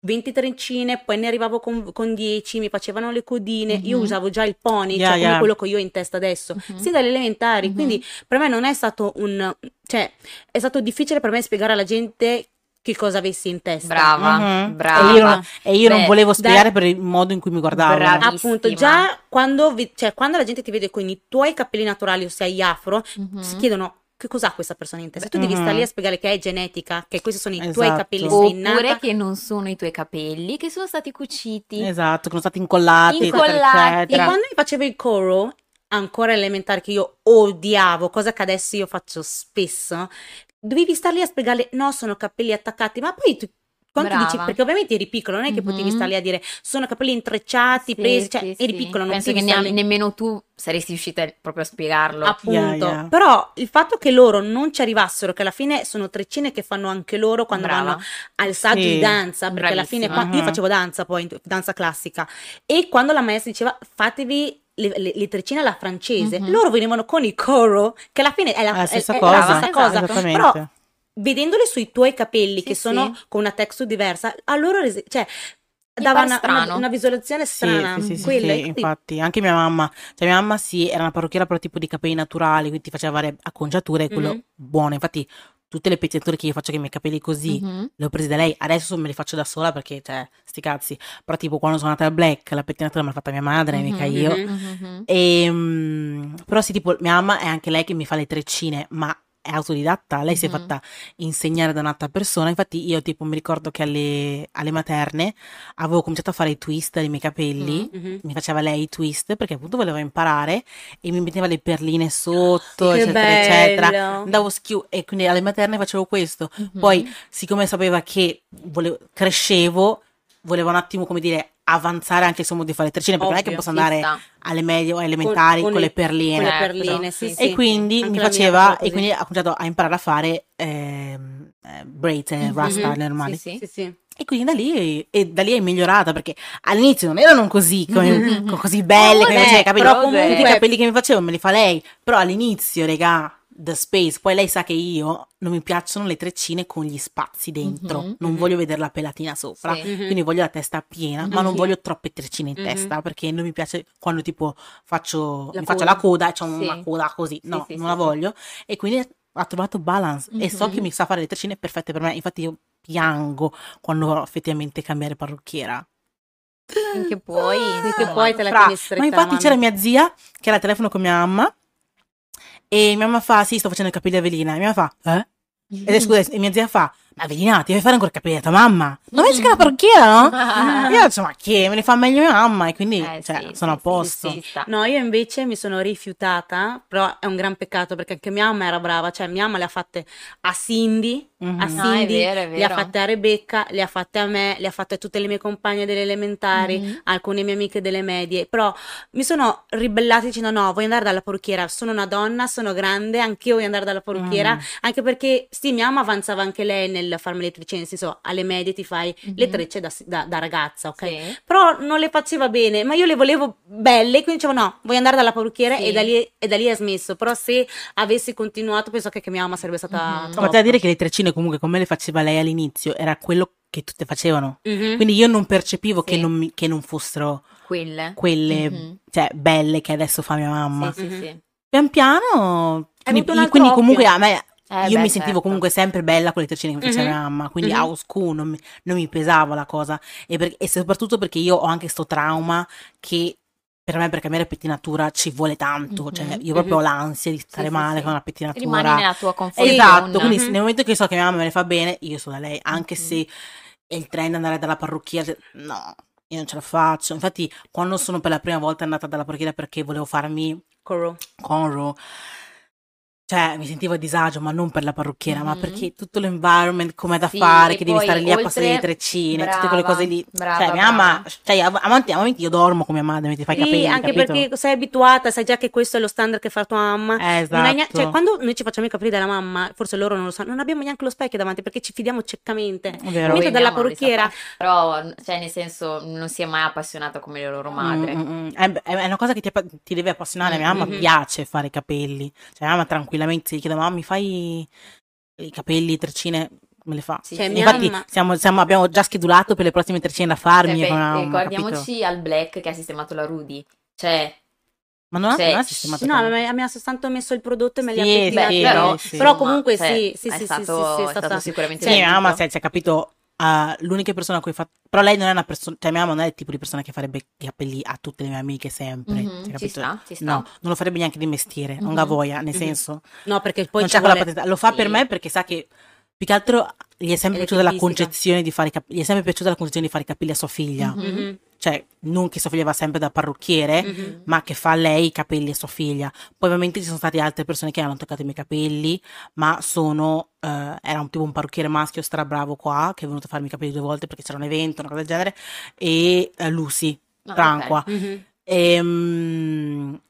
20 treccine, poi ne arrivavo con, con 10, mi facevano le codine, io Mhm. usavo già il pony, Yeah, cioè come yeah. quello che io ho in testa adesso, Mhm. sin dalle elementari, Mhm. quindi per me non è stato un, cioè è stato difficile per me spiegare alla gente che cosa avessi in testa. Brava, Mhm. brava. E io, non, e io non Beh, volevo dai- spiegare per il modo in cui mi guardavano. Bravi. Appunto, già quando, vi- cioè, quando la gente ti vede con i tuoi capelli naturali, ossia gli afro, Mhm. si chiedono che cos'ha questa persona in testa. Tu devi Mhm. stare lì a spiegare che è genetica, che questi sono i tuoi Esatto. capelli, sei innata. Oppure che non sono i tuoi capelli, che sono stati cuciti. Esatto, che sono stati incollati, eccetera, Incollati. E eccetera. quando mi facevo il coro, ancora elementare, che io odiavo, cosa che adesso io faccio spesso, dovevi star lì a spiegarle, no, sono capelli attaccati, ma poi tu... Quando tu Brava. dici, perché ovviamente eri piccolo, non è che potevi Mhm. star lì a dire sono capelli intrecciati, Sì, presi, cioè sì, eri sì. piccolo, non Penso che potevi ne- nemmeno tu saresti riuscita proprio a spiegarlo. Appunto, Yeah, yeah. però il fatto che loro non ci arrivassero, che alla fine sono treccine che fanno anche loro quando Brava. vanno al saggio Sì. di danza, perché alla fine Bravissima. qua- io Mhm. facevo danza poi, danza classica, e quando la maestra diceva fatevi le, le- le treccine alla francese, Mhm. loro venivano con il coro, che alla fine è la, È la stessa è- è cosa. la stessa Esatto, cosa, Esattamente. però vedendole sui tuoi capelli Sì, che sono sì. con una texture diversa, a loro rese- cioè, dava una, una- una visualizzazione Sì, strana, sì, sì, sì, quella, sì, quindi- infatti, anche mia mamma, cioè mia mamma sì, era una parrucchiera però tipo di capelli naturali, quindi ti faceva fare acconciature, quello Mhm. buono, infatti tutte le pettinature che io faccio con i miei capelli così, Mhm. le ho prese da lei, adesso me le faccio da sola perché, cioè, sti cazzi, però tipo quando sono andata al Black, la pettinatura me l'ha fatta mia madre, mica Mhm, io, mhm. Mhm. e, mm, però sì, tipo, mia mamma è anche lei che mi fa le treccine, ma è autodidatta, lei si è Mhm. fatta insegnare da un'altra persona, infatti io tipo mi ricordo che alle, alle materne avevo cominciato a fare i twist dei miei capelli, Mhm. mi faceva lei i twist perché appunto voleva imparare e mi metteva le perline sotto, Che eccetera, eccetera. bello. Andavo schiu e quindi alle materne facevo questo. Mhm. Poi, siccome sapeva che volevo- crescevo, voleva un attimo, come dire, avanzare anche il suo modo di fare le treccine, perché non è che Ovvio, posso andare sta. alle medie o elementari con, con le i- perline. con le perline, sì, Sì, sì. E quindi Anche mi faceva, e quindi ha cominciato a imparare a fare ehm, eh, braids, eh, Mhm. rasta Mhm. normali. Sì, sì. Sì, sì. E quindi da lì, e da lì è migliorata perché all'inizio non erano così, come- co- così belle, come Vabbè, faceva capelli. però comunque- i capelli che mi facevo me li fa lei, però all'inizio, regà, the space, poi lei sa che io non mi piacciono le treccine con gli spazi dentro, Mhm, non mhm. voglio vedere la pelatina sopra, Sì. Mhm. quindi voglio la testa piena, ma non Mhm. voglio troppe treccine in Mhm. testa perché non mi piace quando tipo faccio, La mi faccio coda. la coda e c'ho Sì. una coda così, Sì, no, sì, non la voglio e quindi ha trovato balance e so che mi sa fare le treccine perfette per me, infatti io piango quando effettivamente cambiare parrucchiera. Finché puoi, Finché insomma. puoi te la Fra- tieni stretta Ma infatti c'era mia zia che era al telefono con mia mamma E mia mamma fa, sì, sto facendo i capelli a Velina. E mia mamma fa, eh? E scusa, e mia zia fa, ma Velina, ti devi fare ancora capelli a tua mamma? Non vedi che è una parrucchiera, no? Io insomma, che me ne fa meglio mia mamma e quindi Eh, cioè, sì, sono sì, a posto. sì. No, io invece mi sono rifiutata, però è un gran peccato perché anche mia mamma era brava, cioè mia mamma le ha fatte a Cindy, Mhm. a Ah, è Cindy, vero, è le ha vero. fatte a Rebecca, le ha fatte a me, le ha fatte a tutte le mie compagne delle elementari, Mhm. alcune mie amiche delle medie, però mi sono ribellata dicendo no, voglio andare dalla parrucchiera, sono una donna, sono grande, anch'io voglio andare dalla parrucchiera, Mm. anche perché sì, mia mamma avanzava anche lei nel farmi le trecce, nel senso alle medie ti fai le Mhm. trecce da, da- da ragazza, ok? Sì. Però non le faceva bene, ma io le volevo belle, quindi dicevo no, voglio andare dalla parrucchiera Sì. e, da lì, e da lì è smesso. Però se avessi continuato, penso che, che mia mamma sarebbe stata Mhm. troppo. Da dire che le treccine comunque come le faceva lei all'inizio era quello che tutte facevano. Mhm. Quindi io non percepivo che, Sì. non mi- che non fossero Quelle. quelle Mhm. cioè, belle che adesso fa mia mamma. Sì, sì, sì. Pian piano, altro quindi occhio. comunque a me Eh, io beh, mi sentivo certo. comunque sempre bella con le treccine che mi faceva Mhm. mia mamma, quindi Mhm. a school non mi, non mi pesava la cosa e, per- e soprattutto perché io ho anche sto trauma che per me per cambiare pettinatura ci vuole tanto, Mhm. cioè io proprio ho l'ansia di stare sì, male sì. con una pettinatura. Rimani nella tua comfort Esatto, quindi nel momento che so che mia mamma me ne fa bene, io sono da lei, anche se è il trend andare dalla parrucchiera, cioè, no, io non ce la faccio. Infatti, quando sono per la prima volta andata dalla parrucchiera perché volevo farmi Corro. cornrow, cioè mi sentivo a disagio, ma non per la parrucchiera, ma Mhm. perché tutto l'environment come da Sì, fare, che devi stare lì a oltre- passare le treccine, tutte quelle Brava, cose lì. brava, cioè, mia mamma, brava. cioè, a, a momenti, a io dormo con mia madre, mi ti fai Sì, capelli, anche capito? perché sei abituata, sai già che questo è lo standard che fa tua mamma. Eh, hai neanche- esatto. cioè, quando noi ci facciamo i capelli dalla mamma, forse loro non lo sanno, non abbiamo neanche lo specchio davanti perché ci fidiamo ciecamente. Vero. Mentre dalla parrucchiera. Però, cioè, nel senso, non si è mai appassionata come le loro madre. Mm, mm. È, è una cosa che ti, ti deve appassionare. Mia mamma Mhm. piace fare i capelli. Cioè, mia mamma tranquillamente si chiede: Mamma, mi fai i capelli, treccine? Me le fa. Sì, Cioè, sì. Infatti, mamma- siamo- siamo- abbiamo già schedulato per le prossime treccine da farmi. Cioè, beh, ricordiamoci al Black che ha sistemato la Rudy. Cioè? Ma non ha, cioè, non ha sistemato no, ma mi ha soltanto messo il prodotto e me li ha Sì, pettinati. sì, però, sì. Però comunque cioè, sì, sì, è sì, sì, stato, sì, sì, è stato sicuramente Sì, mamma si è capito. Uh, l'unica persona a cui fa. Però lei non è una persona. Cioè, mia mamma non è il tipo di persona che farebbe i capelli a tutte le mie amiche sempre. Mhm, cioè, ci sta, ci sta. No, non lo farebbe neanche di mestiere. Non Mhm. ga voglia, nel Mhm. senso. No, perché poi non c'è quella vuole- potenza. Lo fa per Sì. me perché sa che più che altro gli è sempre piaciuta la concezione di fare. Gli è sempre piaciuta la concezione di fare i capelli a sua figlia. Mhm. Mhm, Cioè, non che sua figlia va sempre da parrucchiere, mhm. ma che fa lei i capelli a sua figlia. Poi ovviamente ci sono state altre persone che hanno toccato i miei capelli, ma sono, eh, era un tipo un parrucchiere maschio strabravo qua, che è venuto a farmi i capelli due volte perché c'era un evento, una cosa del genere, e eh, Lucy, Ah, Franqua. ok. Mhm. Ehm, l'un-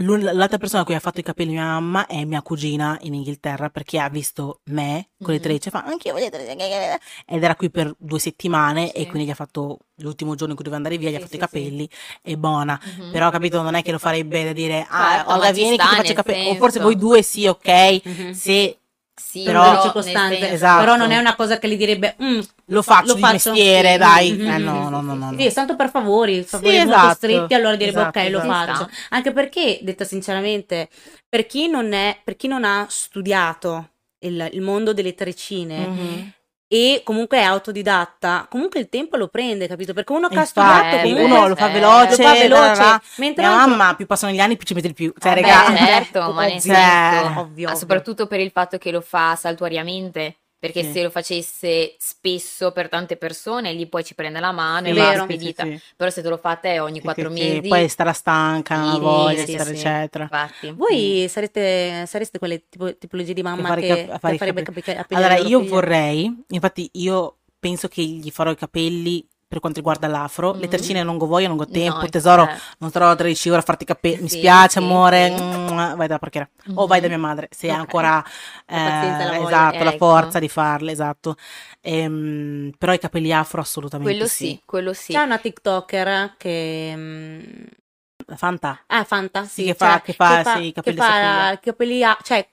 l'altra persona a cui ha fatto i capelli mia mamma è mia cugina in Inghilterra perché ha visto me con le Mhm. trecce e fa anche io voglio trecce", ed era qui per due settimane e Sì. quindi gli ha fatto l'ultimo giorno in cui doveva andare via gli ha fatto i sì, sì. capelli e buona Mhm. però capito non è che lo farebbe da dire ah Certo, Olga ci vieni che ti faccio i capelli o forse voi due sì ok Mhm. se Sì, Però- Però, senso- Esatto. Però non è una cosa che li direbbe "Mm, lo faccio Lo di faccio, mestiere sì. dai Mhm. eh, no no no no. Sì, tanto per favori, favori Sì, molto esatto. stretti, allora direbbe Esatto, ok, lo esatto. faccio. Ci Anche perché, detta sinceramente, per chi non è, per chi non ha studiato il, il mondo delle treccine Mhm. E comunque è autodidatta, comunque il tempo lo prende, capito? Perché uno che ha studiato Eh, comunque uno lo fa eh, veloce, lo fa veloce, tararà. mentre mia l'altro- mamma più passano gli anni più ci mette di più cioè Eh beh, raga certo, ma nel Ovvio. ma ovvio. soprattutto per il fatto che lo fa saltuariamente, perché Sì. se lo facesse spesso per tante persone, lì poi ci prende la mano È e va spedita. Sì, sì, sì. Però se te lo fa a te ogni Sì, quattro sì, sì. mesi, poi starà stanca Sì, voglia sì, eccetera sì. eccetera infatti. voi sarete, sareste quelle tipo- tipologie di mamma i che, cap- che farebbe capelli. capi- capelli allora io vorrei infatti io penso che gli farò i capelli per quanto riguarda l'afro le Mhm. treccine non ho voglia non ho tempo No, tesoro eh. non starò 13 ore a farti i capelli mi Sì, spiace sì, amore sì. Mua, vai da parrucchiera o vai da mia madre se Ok. ha ancora La la eh, voglia. esatto la Ecco. forza di farle esatto Ehm, però i capelli afro assolutamente Quello sì, sì, quello sì. C'è una TikToker che mm, La Fanta Ah, Fanta, Sì, sì, che fa- cioè, che fa, sì, i che capelli fa a figlia. i capelli a- cioè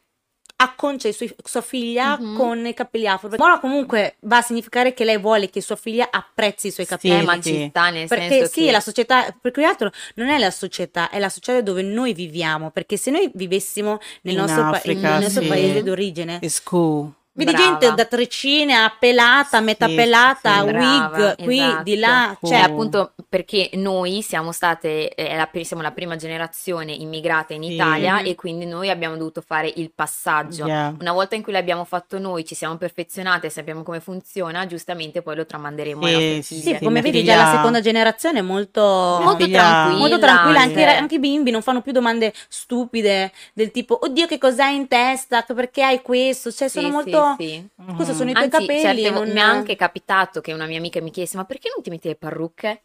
acconcia i suoi- sua figlia Mhm. con i capelli afro. Ma comunque va a significare che lei vuole che sua figlia apprezzi i suoi Sì, capelli. eh, ma sì. ci sta nel Perché senso sì, che la società, perché che altro non è la società, è la società dove noi viviamo. Perché se noi vivessimo nel nostro, pa- Africa, nel nostro sì. paese d'origine, It's cool Vedi Brava. gente da trecine a pelata, metà Sì, pelata, sì. wig, Brava, qui, esatto. di là. Cioè, Cioè, appunto, perché noi siamo state, eh, la, siamo la prima generazione immigrata in Sì. Italia e quindi noi abbiamo dovuto fare il passaggio. Yeah. Una volta in cui l'abbiamo fatto noi, ci siamo perfezionate, sappiamo come funziona, giustamente poi lo tramanderemo ai Sì, nostri sì, figli. sì, sì, come vedi figlia- già la seconda generazione è molto... Molto figlia- tranquilla. Molto tranquilla, anche, anche- anche i bimbi non fanno più domande stupide del tipo, oddio che cos'hai in testa, perché hai questo, cioè Sì, sono sì, sì. Cosa sono i tuoi Anzi, capelli? certe non- mi è anche capitato che una mia amica mi chiese: Ma perché non ti metti le parrucche?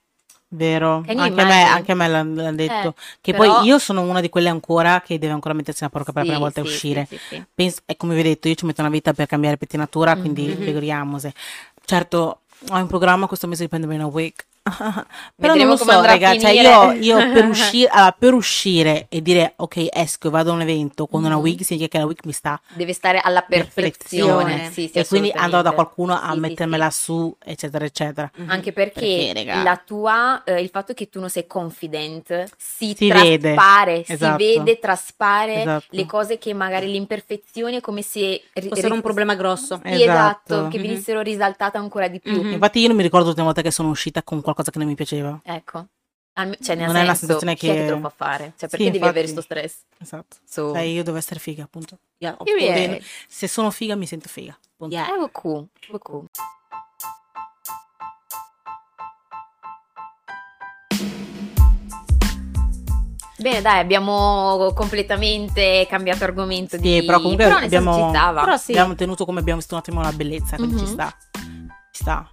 Vero, anche a me, anche a me l'hanno, l'hanno detto. Eh, che però- poi io sono una di quelle ancora che deve ancora mettersi una parrucca per la Sì, prima volta e sì, uscire. sì, sì, sì. Penso, e come vi ho detto, io ci metto una vita per cambiare pettinatura, quindi Mhm. figuriamoci. Certo, ho in programma questo mese di prendermi una wig. Però Vedremo non lo so, raga, cioè io, io per, uscire, allora, per uscire e dire ok, esco e vado a un evento con una Mhm. wig, significa che la wig mi sta Deve stare alla perfezione. Perfezione. Sì, sì, e quindi andrò da qualcuno a Sì, mettermela su, eccetera, eccetera. Mhm. Anche perché, Perché, la tua, eh, il fatto che tu non sei confident si, Si vede. traspare, Esatto. si vede, traspare Esatto. le cose che magari le imperfezioni è come se ri- Fossero un ri- problema grosso. Esatto, Esatto. che Mhm. venissero risaltate ancora di più. Mhm. Infatti io non mi ricordo l'ultima volta che sono uscita con qualcosa che non mi piaceva. Ecco. Cioè, Non è una senso, sensazione chi è che che- te lo fa fare? Cioè, Sì, perché devi infatti. avere questo stress? Esatto. So, Cioè, io devo essere figa, appunto. Yeah. Bene. Se sono figa mi sento figa. Punto. Yeah. Eh, beaucoup, beaucoup. Bene, dai, abbiamo completamente cambiato argomento Sì, di... però comunque senso abbiamo- ci. Però sì. Abbiamo tenuto come abbiamo visto un attimo la bellezza, quindi ci Mhm. sta. Ci sta.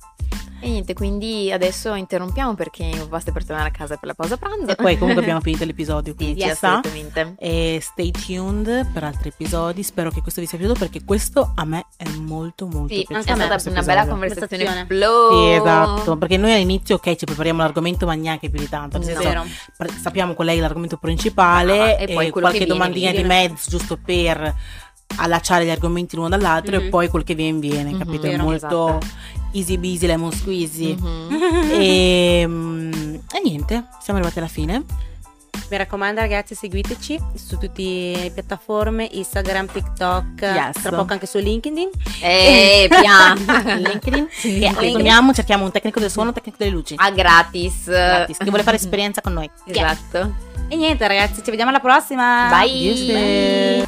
E niente, quindi adesso interrompiamo perché basta per tornare a casa per la pausa pranzo. E poi comunque abbiamo finito l'episodio, Sì, quindi sì, ci sta. assolutamente. E stay tuned per altri episodi. Spero che questo vi sia piaciuto perché questo a me è molto molto Sì, piaciuto. è stata una bella episodio. conversazione Conversazione. flow. Sì, esatto, perché noi all'inizio ok ci prepariamo l'argomento ma neanche più di tanto, nel No. senso, pre- sappiamo qual è l'argomento principale Ah, e e, poi qualche che viene, domandina di viene. mezzo giusto per allacciare gli argomenti l'uno dall'altro Mhm. e poi quel che viene viene, Mhm, capito? È vero, molto esatto. Easy busy lemon squeezy. Mhm. e, mm, e niente, siamo arrivati alla fine. Mi raccomando ragazzi seguiteci su tutte le piattaforme Instagram, TikTok, Yes. tra poco anche su LinkedIn. Eh, piano. LinkedIn. Sì, torniamo, cerchiamo un tecnico del suono, un tecnico delle luci. A gratis. Gratis, che vuole fare esperienza con noi. Esatto. E niente ragazzi, ci vediamo alla prossima. Bye. Yes,